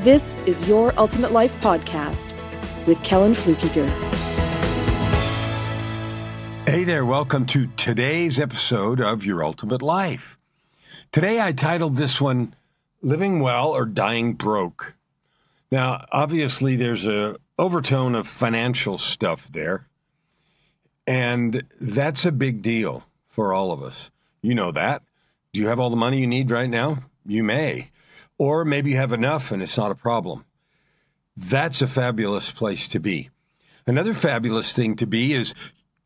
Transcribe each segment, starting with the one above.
this is Your Ultimate Life Podcast with Kellen Fluckiger. Hey there, welcome to today's episode of Your Ultimate Life. Today I titled this one Living Well or Dying Broke. Now, obviously there's a overtone of financial stuff there, and that's a big deal for all of us. You know that. Do you have all the money you need right now? You may. Or maybe you have enough and it's not a problem. That's a fabulous place to be. Another fabulous thing to be is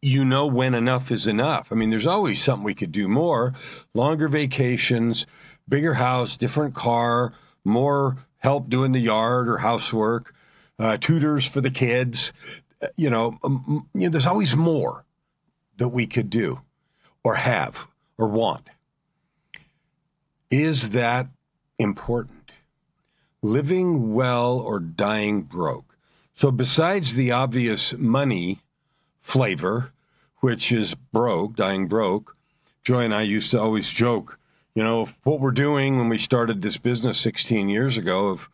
you know when enough is enough. I mean, there's always something we could do more longer vacations, bigger house, different car, more help doing the yard or housework, uh, tutors for the kids. Uh, you know, um, you know, there's always more that we could do or have or want. Is that important. Living well or dying broke. So, besides the obvious money flavor, which is broke, dying broke, Joy and I used to always joke, you know, what we're doing when we started this business 16 years ago, of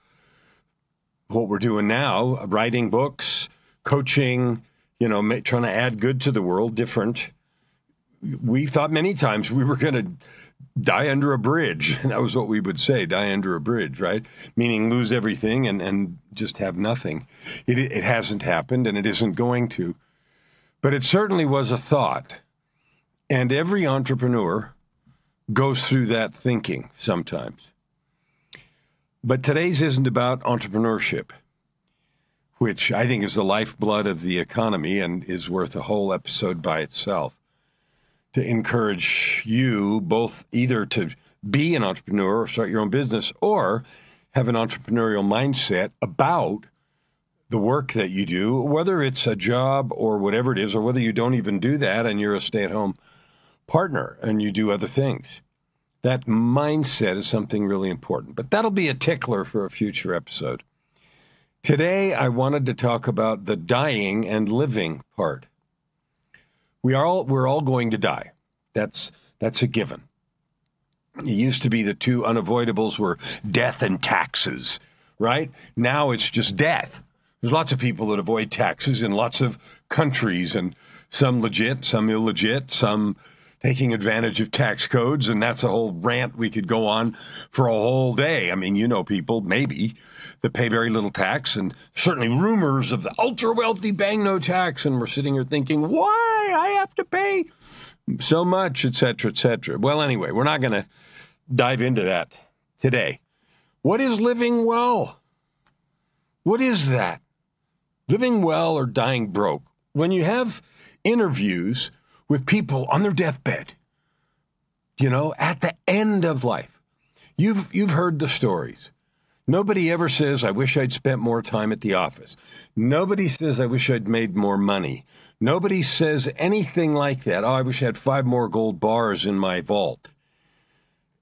what we're doing now, writing books, coaching, you know, trying to add good to the world, different. We thought many times we were going to die under a bridge. That was what we would say, die under a bridge, right? Meaning lose everything and, and just have nothing. It, it hasn't happened and it isn't going to. But it certainly was a thought. And every entrepreneur goes through that thinking sometimes. But today's isn't about entrepreneurship, which I think is the lifeblood of the economy and is worth a whole episode by itself to encourage you both either to be an entrepreneur or start your own business or have an entrepreneurial mindset about the work that you do, whether it's a job or whatever it is, or whether you don't even do that and you're a stay at home partner and you do other things. That mindset is something really important, but that'll be a tickler for a future episode. Today, I wanted to talk about the dying and living part we are all we're all going to die. That's that's a given. It used to be the two unavoidables were death and taxes, right? Now it's just death. There's lots of people that avoid taxes in lots of countries, and some legit, some illegit, some taking advantage of tax codes, and that's a whole rant we could go on for a whole day. I mean, you know, people maybe that pay very little tax, and certainly rumors of the ultra wealthy paying no tax, and we're sitting here thinking, why I have to pay so much, et cetera, et cetera. Well, anyway, we're not going to dive into that today. What is living well? What is that? Living well or dying broke? When you have interviews with people on their deathbed, you know, at the end of life. You've, you've heard the stories. Nobody ever says, I wish I'd spent more time at the office. Nobody says, I wish I'd made more money. Nobody says anything like that. Oh, I wish I had five more gold bars in my vault.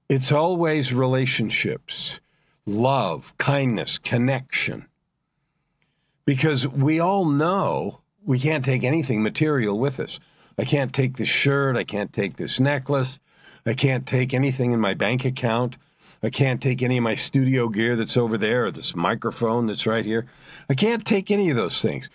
It's always relationships, love, kindness, connection. Because we all know we can't take anything material with us. I can't take this shirt. I can't take this necklace. I can't take anything in my bank account. I can't take any of my studio gear that's over there or this microphone that's right here. I can't take any of those things.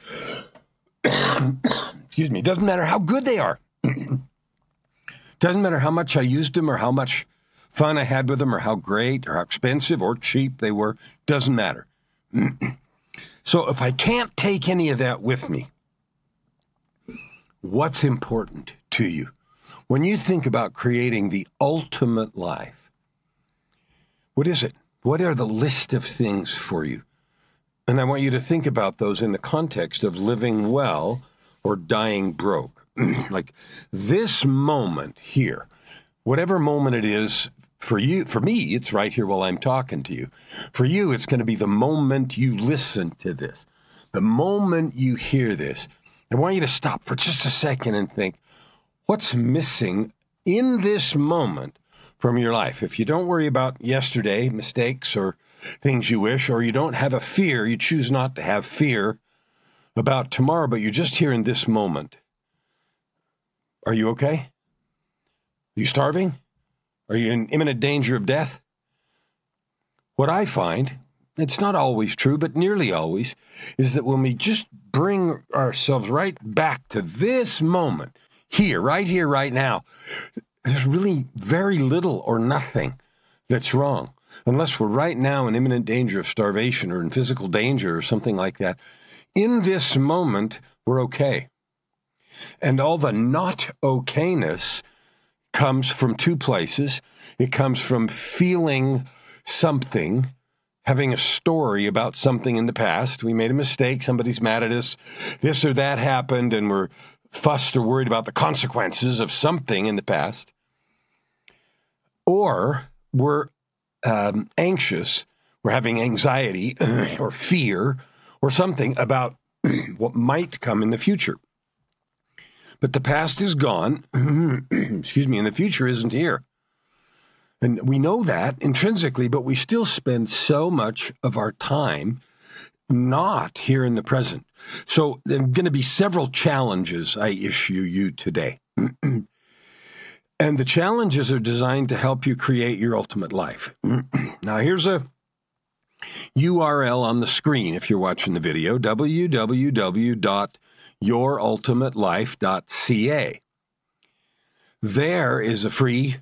Excuse me. It doesn't matter how good they are. doesn't matter how much I used them or how much fun I had with them or how great or how expensive or cheap they were. Doesn't matter. so if I can't take any of that with me, what's important to you. When you think about creating the ultimate life, what is it? What are the list of things for you? And I want you to think about those in the context of living well or dying broke. like this moment here, whatever moment it is for you, for me, it's right here while I'm talking to you. For you, it's going to be the moment you listen to this the moment you hear this, I want you to stop for just a second and think, what's missing in this moment from your life? If you don't worry about yesterday, mistakes, or things you wish, or you don't have a fear, you choose not to have fear about tomorrow, but you're just here in this moment. Are you okay? Are you starving? Are you in imminent danger of death? What I find, it's not always true, but nearly always, is that when we just bring ourselves right back to this moment, here, right here, right now, there's really very little or nothing that's wrong. Unless we're right now in imminent danger of starvation or in physical danger or something like that. In this moment, we're okay. And all the not okayness comes from two places. It comes from feeling something, having a story about something in the past. We made a mistake, somebody's mad at us, this or that happened, and we're fussed or worried about the consequences of something in the past. Or we're um, anxious, we're having anxiety or fear or something about what might come in the future. But the past is gone, excuse me, and the future isn't here. And we know that intrinsically, but we still spend so much of our time not here in the present. So there are going to be several challenges I issue you today. and the challenges are designed to help you create your ultimate life. now, here's a URL on the screen if you're watching the video www.yourultimatelife.ca. There is a free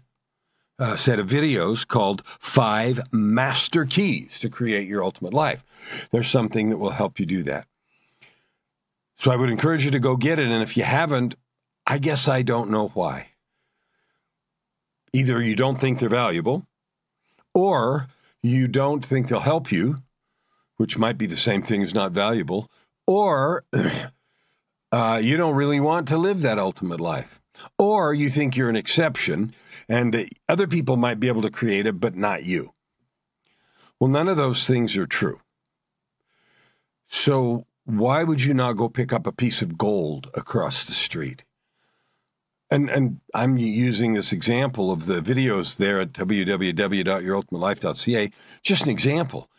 uh, set of videos called Five Master Keys to Create Your Ultimate Life. There's something that will help you do that. So I would encourage you to go get it. And if you haven't, I guess I don't know why. Either you don't think they're valuable, or you don't think they'll help you, which might be the same thing as not valuable, or uh, you don't really want to live that ultimate life, or you think you're an exception and other people might be able to create it, but not you. Well, none of those things are true. So, why would you not go pick up a piece of gold across the street? And, and I'm using this example of the videos there at www.yourultimatelife.ca, just an example.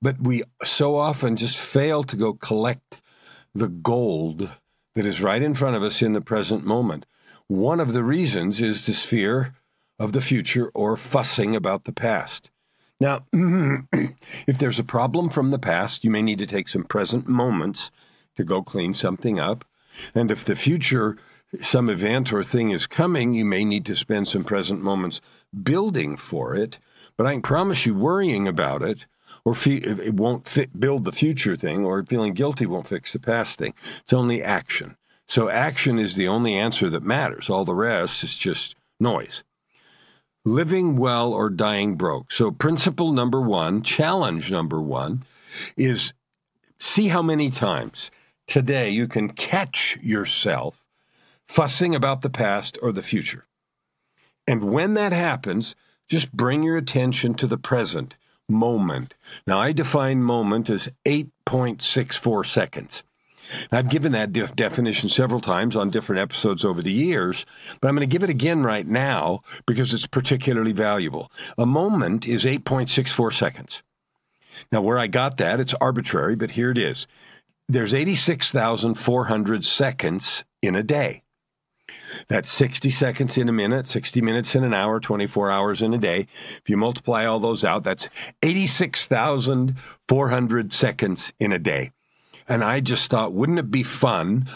But we so often just fail to go collect the gold that is right in front of us in the present moment. One of the reasons is this fear of the future or fussing about the past. Now, if there's a problem from the past, you may need to take some present moments to go clean something up. And if the future, some event or thing is coming, you may need to spend some present moments building for it. But I can promise you, worrying about it or fe- it won't fit, build the future thing, or feeling guilty won't fix the past thing. It's only action. So action is the only answer that matters. All the rest is just noise. Living well or dying broke. So, principle number one, challenge number one is see how many times today you can catch yourself fussing about the past or the future. And when that happens, just bring your attention to the present moment. Now, I define moment as 8.64 seconds. I've given that def- definition several times on different episodes over the years, but I'm going to give it again right now because it's particularly valuable. A moment is 8.64 seconds. Now, where I got that, it's arbitrary, but here it is. There's 86,400 seconds in a day. That's 60 seconds in a minute, 60 minutes in an hour, 24 hours in a day. If you multiply all those out, that's 86,400 seconds in a day. And I just thought, wouldn't it be fun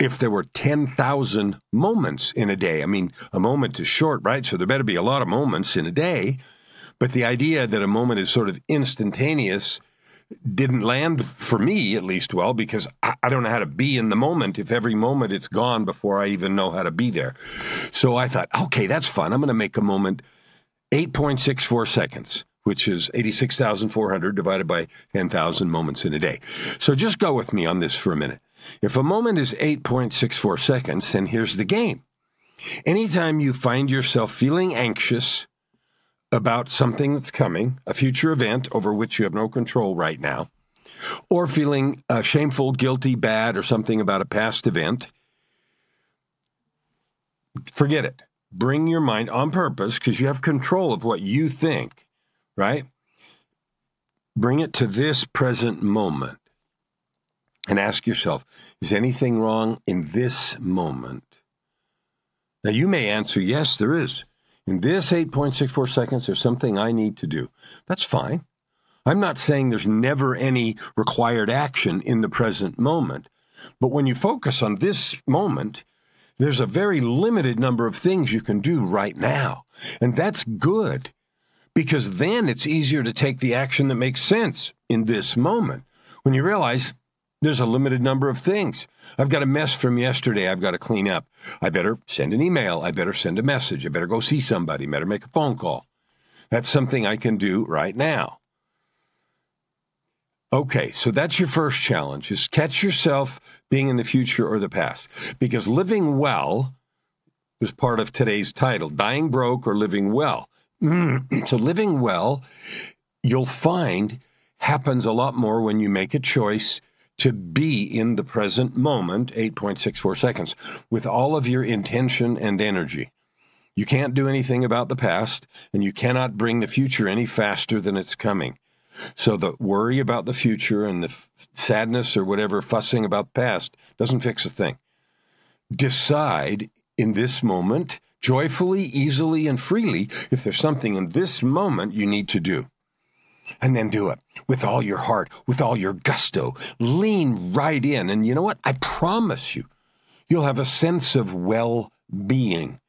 if there were 10,000 moments in a day? I mean, a moment is short, right? So there better be a lot of moments in a day. But the idea that a moment is sort of instantaneous didn't land for me at least well because I, I, don't know how to be in the moment if every moment it's gone before I even know how to be there. So I thought, okay, that's fun. I'm going to make a moment 8.64 seconds which is 86,400 divided by 10,000 moments in a day. So just go with me on this for a minute. If a moment is 8.64 seconds, then here's the game. Anytime you find yourself feeling anxious about something that's coming, a future event over which you have no control right now, or feeling uh, shameful, guilty, bad, or something about a past event, forget it. Bring your mind on purpose because you have control of what you think, right? Bring it to this present moment and ask yourself is anything wrong in this moment? Now, you may answer yes, there is. In this 8.64 seconds, there's something I need to do. That's fine. I'm not saying there's never any required action in the present moment. But when you focus on this moment, there's a very limited number of things you can do right now. And that's good because then it's easier to take the action that makes sense in this moment. When you realize there's a limited number of things. I've got a mess from yesterday I've got to clean up. I better send an email. I better send a message. I better go see somebody. I better make a phone call. That's something I can do right now. Okay, so that's your first challenge is catch yourself being in the future or the past. Because living well was part of today's title, dying broke or living well. Mm. so living well, you'll find happens a lot more when you make a choice to be in the present moment, 8.64 seconds, with all of your intention and energy. You can't do anything about the past, and you cannot bring the future any faster than it's coming. So the worry about the future and the f- sadness or whatever fussing about the past doesn't fix a thing. Decide in this moment, joyfully, easily, and freely, if there's something in this moment you need to do. And then do it with all your heart, with all your gusto. Lean right in. And you know what? I promise you, you'll have a sense of well being.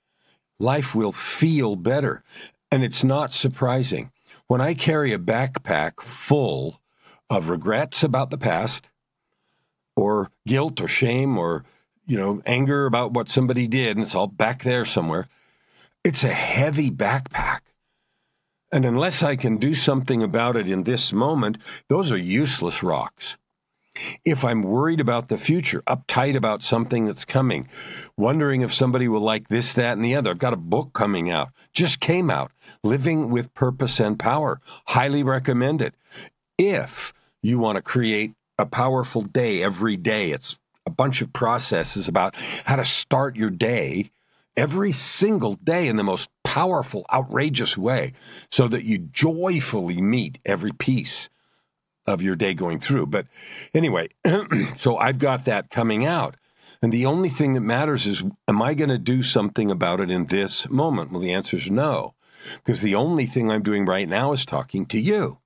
Life will feel better. And it's not surprising when I carry a backpack full of regrets about the past, or guilt or shame or you know anger about what somebody did, and it's all back there somewhere, it's a heavy backpack. And unless I can do something about it in this moment, those are useless rocks. If I'm worried about the future, uptight about something that's coming, wondering if somebody will like this, that, and the other, I've got a book coming out, just came out, Living with Purpose and Power. Highly recommend it. If you want to create a powerful day every day, it's a bunch of processes about how to start your day every single day in the most powerful, outrageous way so that you joyfully meet every piece of your day going through. But anyway, so I've got that coming out. And the only thing that matters is, am I going to do something about it in this moment? Well, the answer is no, because the only thing I'm doing right now is talking to you.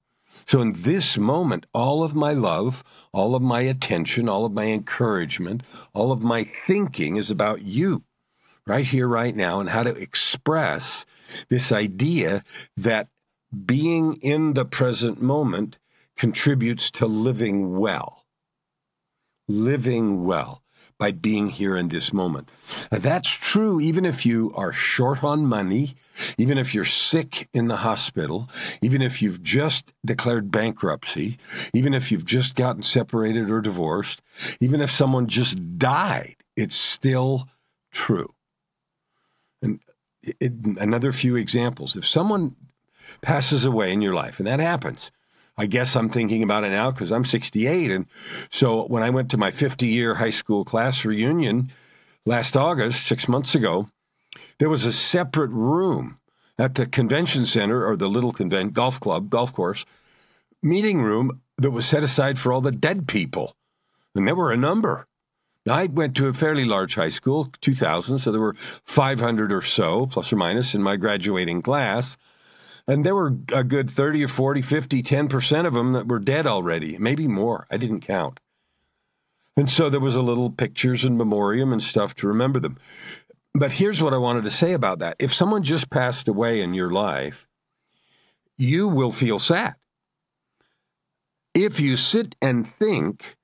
So in this moment, all of my love, all of my attention, all of my encouragement, all of my thinking is about you right here, right now, and how to express this idea that being in the present moment contributes to living well. Living well by being here in this moment. Now, that's true even if you are short on money, even if you're sick in the hospital, even if you've just declared bankruptcy, even if you've just gotten separated or divorced, even if someone just died, it's still true. And it, another few examples. If someone passes away in your life, and that happens, I guess I'm thinking about it now because I'm 68. And so when I went to my 50 year high school class reunion last August, six months ago, there was a separate room at the convention center or the little convent golf club, golf course, meeting room that was set aside for all the dead people. And there were a number. Now, I went to a fairly large high school, 2,000, so there were 500 or so, plus or minus, in my graduating class. And there were a good 30 or 40, 50, 10% of them that were dead already, maybe more. I didn't count. And so there was a little pictures and memoriam and stuff to remember them. But here's what I wanted to say about that. If someone just passed away in your life, you will feel sad. If you sit and think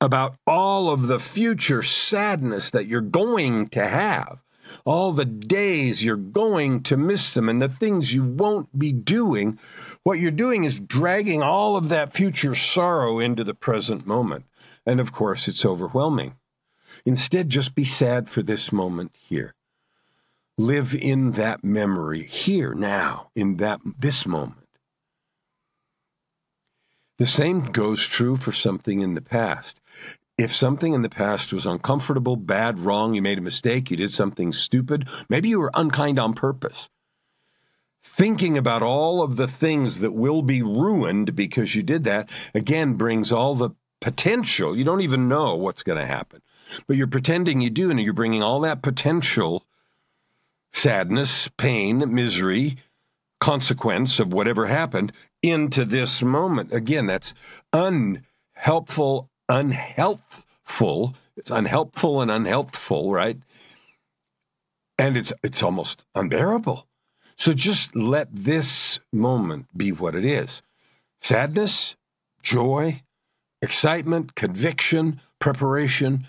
about all of the future sadness that you're going to have, all the days you're going to miss them and the things you won't be doing, what you're doing is dragging all of that future sorrow into the present moment. And of course, it's overwhelming. Instead, just be sad for this moment here. Live in that memory here, now, in that this moment. The same goes true for something in the past. If something in the past was uncomfortable, bad, wrong, you made a mistake, you did something stupid, maybe you were unkind on purpose. Thinking about all of the things that will be ruined because you did that, again, brings all the potential. You don't even know what's going to happen, but you're pretending you do, and you're bringing all that potential sadness, pain, misery, consequence of whatever happened into this moment. Again, that's unhelpful, unhealthful. It's unhelpful and unhealthful, right? And it's it's almost unbearable. So just let this moment be what it is. Sadness, joy, excitement, conviction, preparation,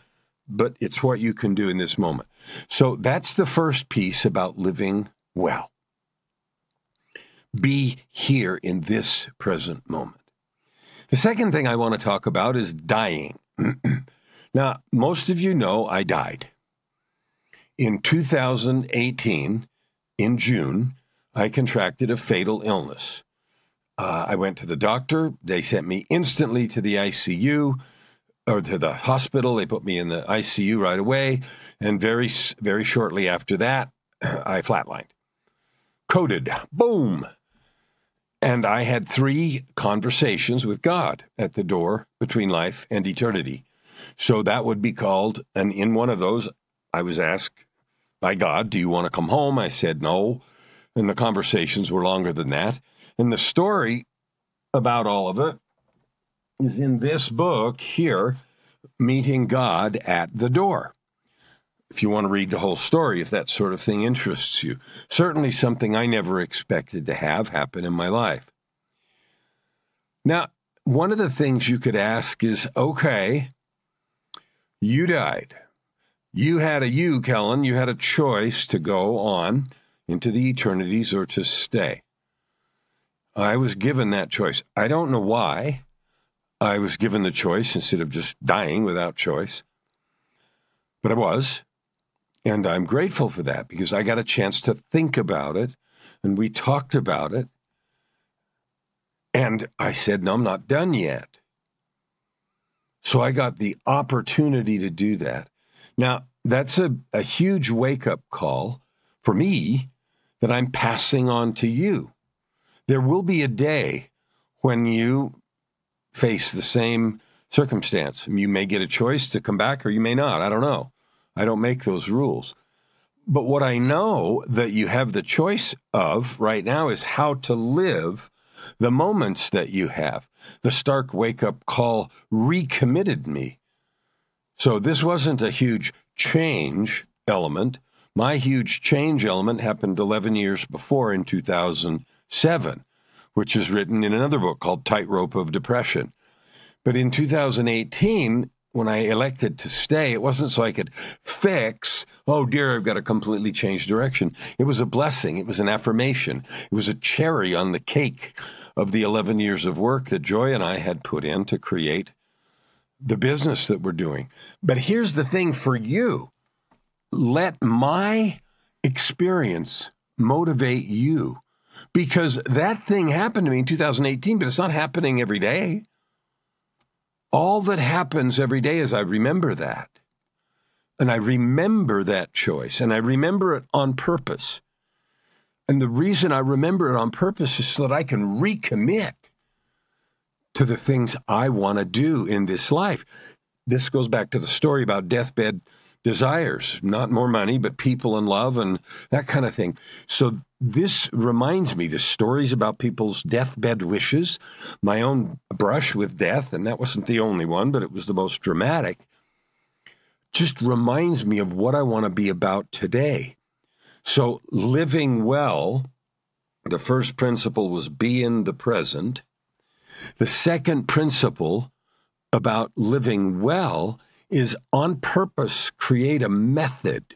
but it's what you can do in this moment. So that's the first piece about living well. Be here in this present moment. The second thing I want to talk about is dying. now, most of you know I died. In 2018, in June, I contracted a fatal illness. Uh, I went to the doctor. They sent me instantly to the ICU or to the hospital. They put me in the ICU right away. And very, very shortly after that, I flatlined. Coded. Boom. And I had three conversations with God at the door between life and eternity. So that would be called, and in one of those, I was asked by God, Do you want to come home? I said no. And the conversations were longer than that. And the story about all of it is in this book here, Meeting God at the Door if you want to read the whole story, if that sort of thing interests you. Certainly something I never expected to have happen in my life. Now, one of the things you could ask is okay, you died. You had a you, Kellen, you had a choice to go on into the eternities or to stay. I was given that choice. I don't know why I was given the choice instead of just dying without choice, but I was. And I'm grateful for that because I got a chance to think about it and we talked about it. And I said, No, I'm not done yet. So I got the opportunity to do that. Now, that's a, a huge wake up call for me that I'm passing on to you. There will be a day when you face the same circumstance. You may get a choice to come back or you may not. I don't know. I don't make those rules. But what I know that you have the choice of right now is how to live the moments that you have. The stark wake up call recommitted me. So this wasn't a huge change element. My huge change element happened 11 years before in 2007, which is written in another book called Tightrope of Depression. But in 2018, when I elected to stay, it wasn't so I could fix, oh dear, I've got to completely change direction. It was a blessing. It was an affirmation. It was a cherry on the cake of the 11 years of work that Joy and I had put in to create the business that we're doing. But here's the thing for you let my experience motivate you because that thing happened to me in 2018, but it's not happening every day all that happens every day is I remember that. And I remember that choice and I remember it on purpose. And the reason I remember it on purpose is so that I can recommit to the things I want to do in this life. This goes back to the story about deathbed desires, not more money, but people and love and that kind of thing. So this reminds me the stories about people's deathbed wishes, my own brush with death, and that wasn't the only one, but it was the most dramatic. Just reminds me of what I want to be about today. So living well, the first principle was be in the present. The second principle about living well is on purpose create a method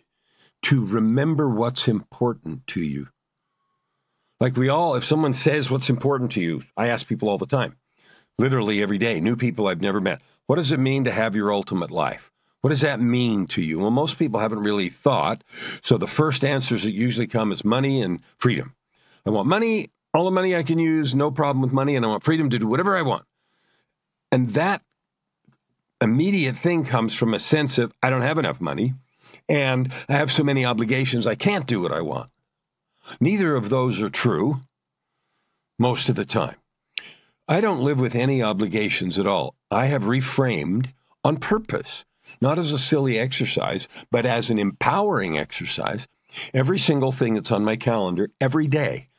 to remember what's important to you. Like we all, if someone says what's important to you, I ask people all the time, literally every day, new people I've never met, what does it mean to have your ultimate life? What does that mean to you? Well, most people haven't really thought. So the first answers that usually come is money and freedom. I want money, all the money I can use, no problem with money, and I want freedom to do whatever I want. And that immediate thing comes from a sense of I don't have enough money and I have so many obligations I can't do what I want. Neither of those are true most of the time. I don't live with any obligations at all. I have reframed on purpose, not as a silly exercise, but as an empowering exercise. Every single thing that's on my calendar every day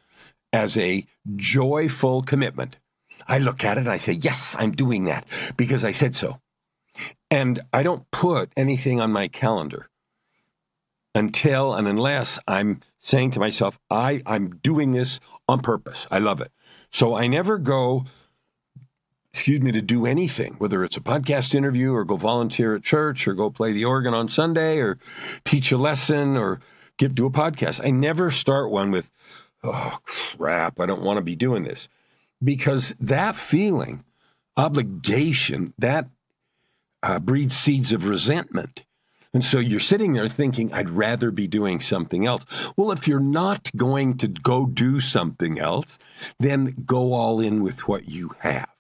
as a joyful commitment. I look at it and I say, Yes, I'm doing that because I said so. And I don't put anything on my calendar until and unless I'm saying to myself, I, I'm doing this on purpose. I love it. So I never go, excuse me, to do anything, whether it's a podcast interview or go volunteer at church or go play the organ on Sunday or teach a lesson or get do a podcast. I never start one with, oh crap, I don't want to be doing this. Because that feeling, obligation, that uh, breeds seeds of resentment. And so you're sitting there thinking, I'd rather be doing something else. Well, if you're not going to go do something else, then go all in with what you have.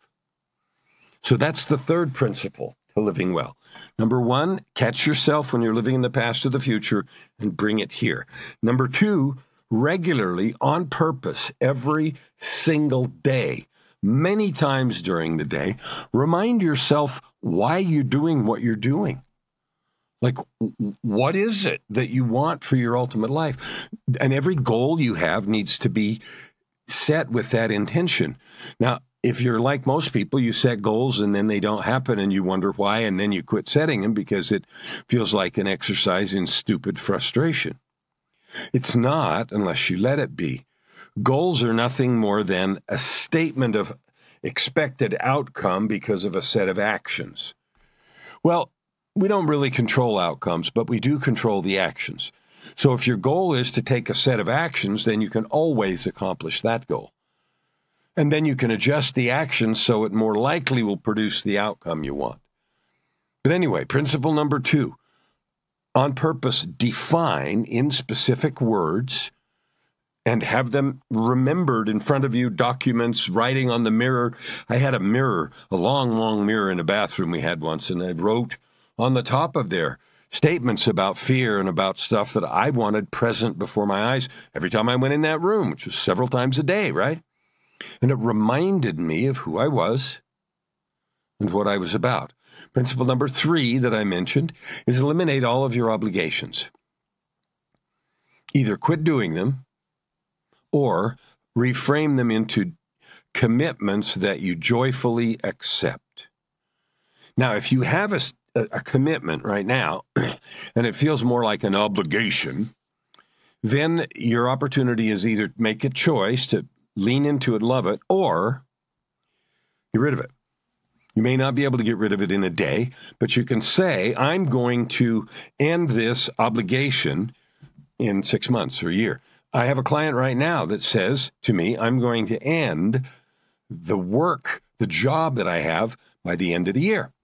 So that's the third principle to living well. Number one, catch yourself when you're living in the past or the future and bring it here. Number two, regularly on purpose every single day many times during the day. Remind yourself why you're doing what you're doing. Like, what is it that you want for your ultimate life? And every goal you have needs to be set with that intention. Now, if you're like most people, you set goals and then they don't happen and you wonder why, and then you quit setting them because it feels like an exercise in stupid frustration. It's not unless you let it be. Goals are nothing more than a statement of expected outcome because of a set of actions. Well, we don't really control outcomes, but we do control the actions. So if your goal is to take a set of actions, then you can always accomplish that goal. And then you can adjust the actions so it more likely will produce the outcome you want. But anyway, principle number two on purpose, define in specific words and have them remembered in front of you, documents, writing on the mirror. I had a mirror, a long, long mirror in a bathroom we had once, and I wrote on the top of there statements about fear and about stuff that I wanted present before my eyes every time I went in that room, which was several times a day, right? And it reminded me of who I was and what I was about. Principle number three that I mentioned is eliminate all of your obligations. Either quit doing them or reframe them into commitments that you joyfully accept. Now, if you have a, a commitment right now and it feels more like an obligation, then your opportunity is either make a choice to lean into it, love it, or get rid of it. You may not be able to get rid of it in a day, but you can say, I'm going to end this obligation in six months or a year. I have a client right now that says to me, I'm going to end the work, the job that I have by the end of the year.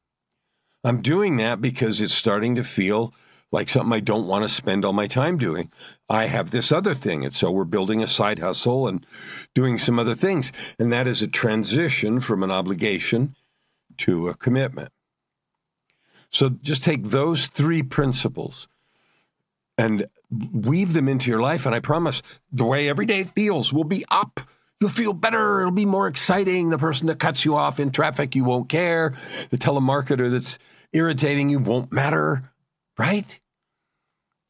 I'm doing that because it's starting to feel like something I don't want to spend all my time doing. I have this other thing. And so we're building a side hustle and doing some other things. And that is a transition from an obligation to a commitment. So just take those three principles and weave them into your life. And I promise the way every day feels will be up. You'll feel better. It'll be more exciting. The person that cuts you off in traffic, you won't care. The telemarketer that's irritating you won't matter, right?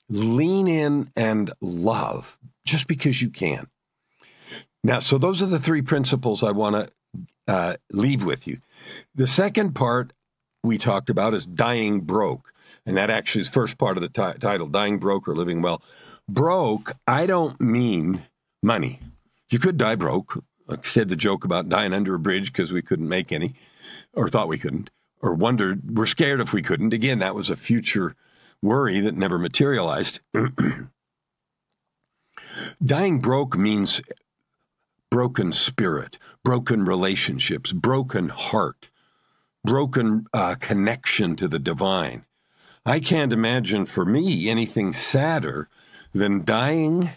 Lean in and love just because you can. Now, so those are the three principles I want to uh, leave with you. The second part we talked about is dying broke. And that actually is first part of the t- title, Dying Broke or Living Well. Broke, I don't mean money. You could die broke. I said the joke about dying under a bridge because we couldn't make any, or thought we couldn't, or wondered, we're scared if we couldn't. Again, that was a future worry that never materialized. Dying broke means broken spirit, broken relationships, broken heart, broken uh, connection to the divine. I can't imagine for me anything sadder than dying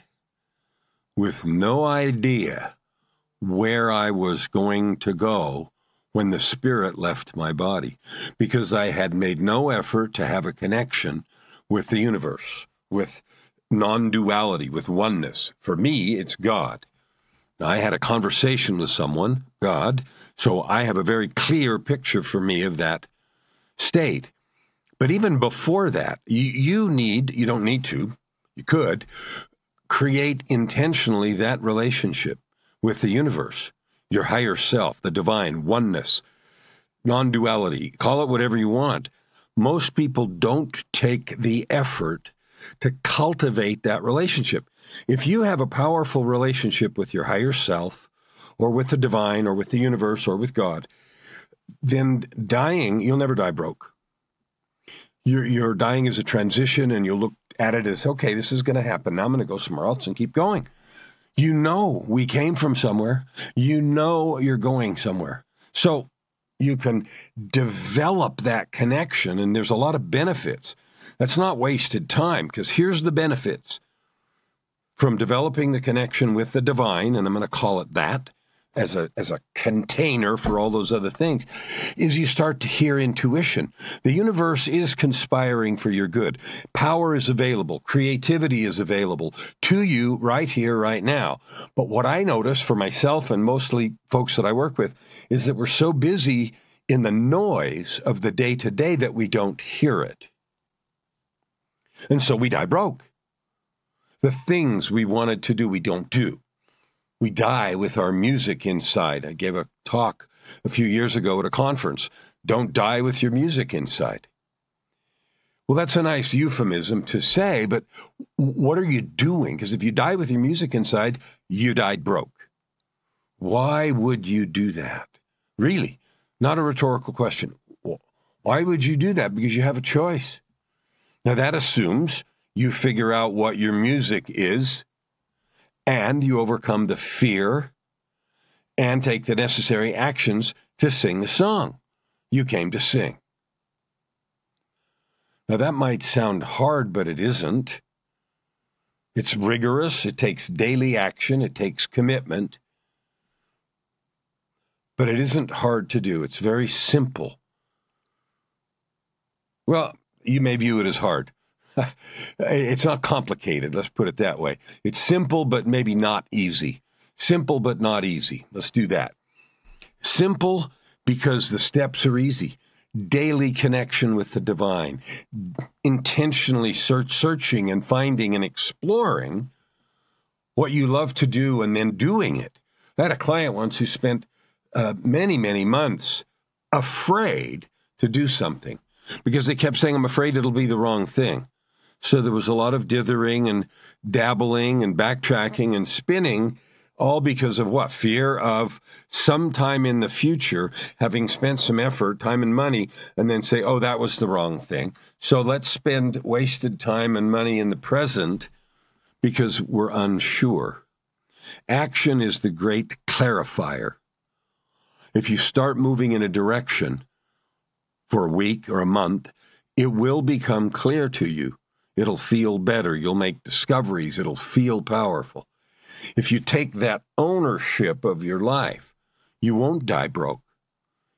with no idea where I was going to go when the spirit left my body because I had made no effort to have a connection with the universe, with non duality, with oneness. For me, it's God. Now, I had a conversation with someone, God, so I have a very clear picture for me of that state. But even before that, you, you need, you don't need to, you could create intentionally that relationship with the universe, your higher self, the divine, oneness, non duality, call it whatever you want. Most people don't take the effort to cultivate that relationship. If you have a powerful relationship with your higher self, or with the divine, or with the universe, or with God, then dying, you'll never die broke. You're, you're dying as a transition, and you'll look at it as, okay, this is going to happen. Now I'm going to go somewhere else and keep going. You know, we came from somewhere. You know, you're going somewhere. So you can develop that connection, and there's a lot of benefits. That's not wasted time because here's the benefits from developing the connection with the divine, and I'm going to call it that as a as a container for all those other things is you start to hear intuition. The universe is conspiring for your good. Power is available. Creativity is available to you right here right now. But what i notice for myself and mostly folks that i work with is that we're so busy in the noise of the day to day that we don't hear it. And so we die broke. The things we wanted to do we don't do we die with our music inside. I gave a talk a few years ago at a conference. Don't die with your music inside. Well, that's a nice euphemism to say, but what are you doing? Because if you die with your music inside, you died broke. Why would you do that? Really, not a rhetorical question. Why would you do that? Because you have a choice. Now, that assumes you figure out what your music is and you overcome the fear and take the necessary actions to sing the song you came to sing. Now, that might sound hard, but it isn't. It's rigorous, it takes daily action, it takes commitment, but it isn't hard to do. It's very simple. Well, you may view it as hard. it's not complicated, let's put it that way. It's simple, but maybe not easy. Simple, but not easy. Let's do that. Simple because the steps are easy. Daily connection with the divine, intentionally search, searching and finding and exploring what you love to do and then doing it. I had a client once who spent uh, many, many months afraid to do something because they kept saying, I'm afraid it'll be the wrong thing. So there was a lot of dithering and dabbling and backtracking and spinning, all because of what? Fear of sometime in the future having spent some effort, time, and money, and then say, oh, that was the wrong thing. So let's spend wasted time and money in the present because we're unsure. Action is the great clarifier. If you start moving in a direction for a week or a month, it will become clear to you It'll feel better. You'll make discoveries. It'll feel powerful. If you take that ownership of your life, you won't die broke.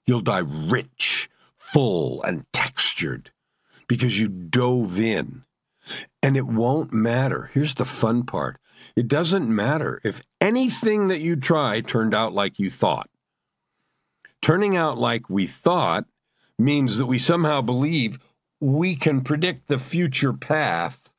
You'll die rich, full, and textured because you dove in. And it won't matter. Here's the fun part it doesn't matter if anything that you try turned out like you thought. Turning out like we thought means that we somehow believe we can predict the future path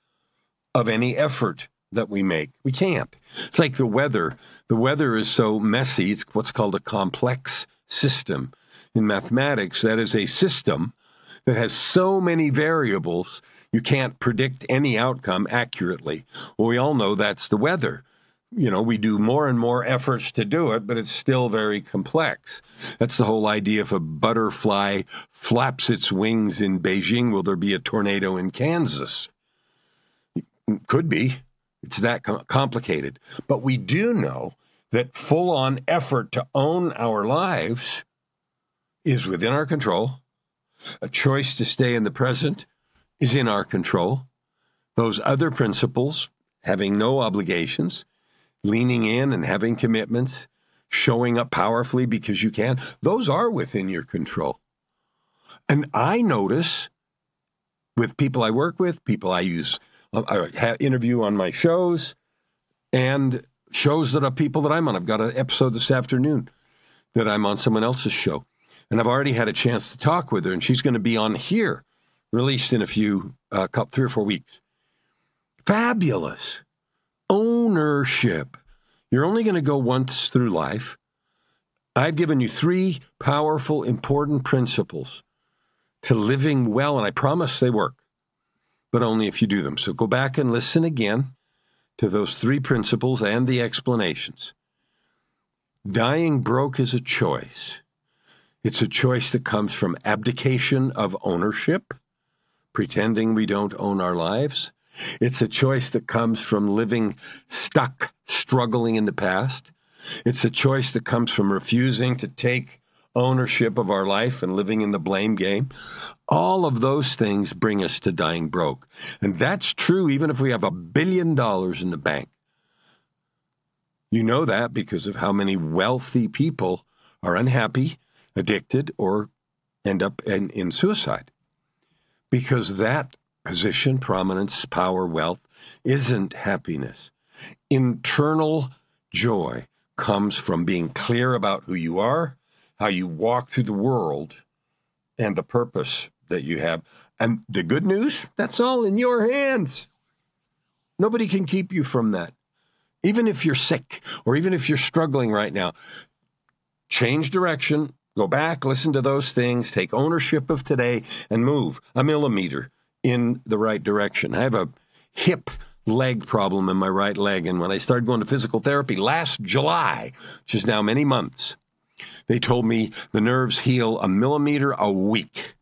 of any effort that we make. We can't. It's like the weather. The weather is so messy, it's what's called a complex system. In mathematics, that is a system that has so many variables, you can't predict any outcome accurately. Well, we all know that's the weather you know, we do more and more efforts to do it, but it's still very complex. That's the whole idea. If a butterfly flaps its wings in Beijing, will there be a tornado in Kansas? Could be. It's that complicated. But we do know that full on effort to own our lives is within our control. A choice to stay in the present is in our control. Those other principles, having no obligations, leaning in and having commitments, showing up powerfully because you can, those are within your control. And I notice with people I work with, people I use, I interview on my shows, and shows that are people that I'm on. I've got an episode this afternoon that I'm on someone else's show. And I've already had a chance to talk with her, and she's going to be on here, released in a few, uh, three or four weeks. Fabulous. Ownership. You're only going to go once through life. I've given you three powerful, important principles to living well, and I promise they work, but only if you do them. So go back and listen again to those three principles and the explanations. Dying broke is a choice. It's a choice that comes from abdication of ownership, pretending we don't own our lives. It's a choice that comes from living stuck, struggling in the past. It's a choice that comes from refusing to take ownership of our life and living in the blame game. All of those things bring us to dying broke. And that's true even if we have a billion dollars in the bank. You know that because of how many wealthy people are unhappy, addicted, or end up in, in suicide. Because that position, prominence, power, wealth isn't happiness. Internal joy comes from being clear about who you are, how you walk through the world, and the purpose that you have. And the good news, that's all in your hands. Nobody can keep you from that. Even if you're sick or even if you're struggling right now, change direction, go back, listen to those things, take ownership of today, and move a millimeter in the right direction. I have a hip leg problem in my right leg. And when I started going to physical therapy last July, which is now many months, they told me the nerves heal a millimeter a week.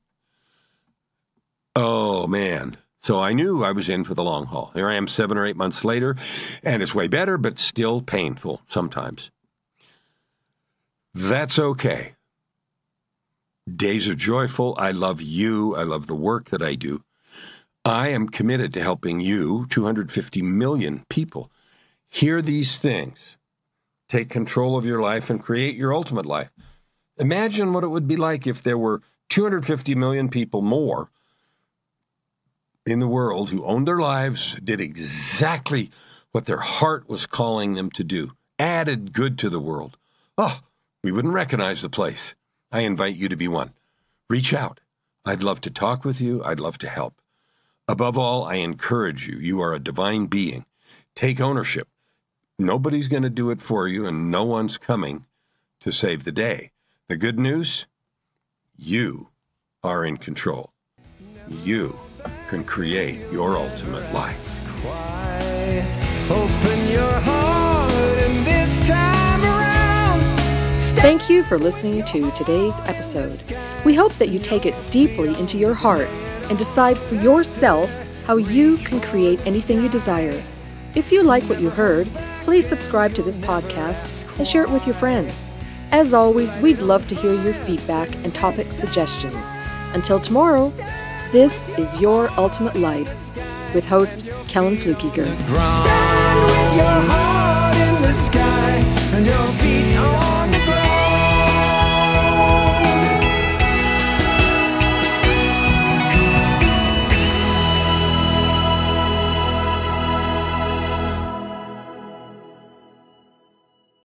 Oh, man. So I knew I was in for the long haul. Here I am seven or eight months later, and it's way better, but still painful sometimes. That's okay. Days are joyful. I love you. I love the work that I do. I am committed to helping you, 250 million people, hear these things, take control of your life, and create your ultimate life. Imagine what it would be like if there were 250 million people more in the world who owned their lives, did exactly what their heart was calling them to do, added good to the world. Oh, we wouldn't recognize the place. I invite you to be one. Reach out. I'd love to talk with you. I'd love to help. Above all, I encourage you. You are a divine being. Take ownership. Nobody's going to do it for you, and no one's coming to save the day. The good news you are in control. You can create your ultimate life. Thank you for listening to today's episode. We hope that you take it deeply into your heart and decide for yourself how you can create anything you desire. If you like what you heard, please subscribe to this podcast and share it with your friends. As always, we'd love to hear your feedback and topic suggestions. Until tomorrow, this is Your Ultimate Life with host Kellen Fluckiger.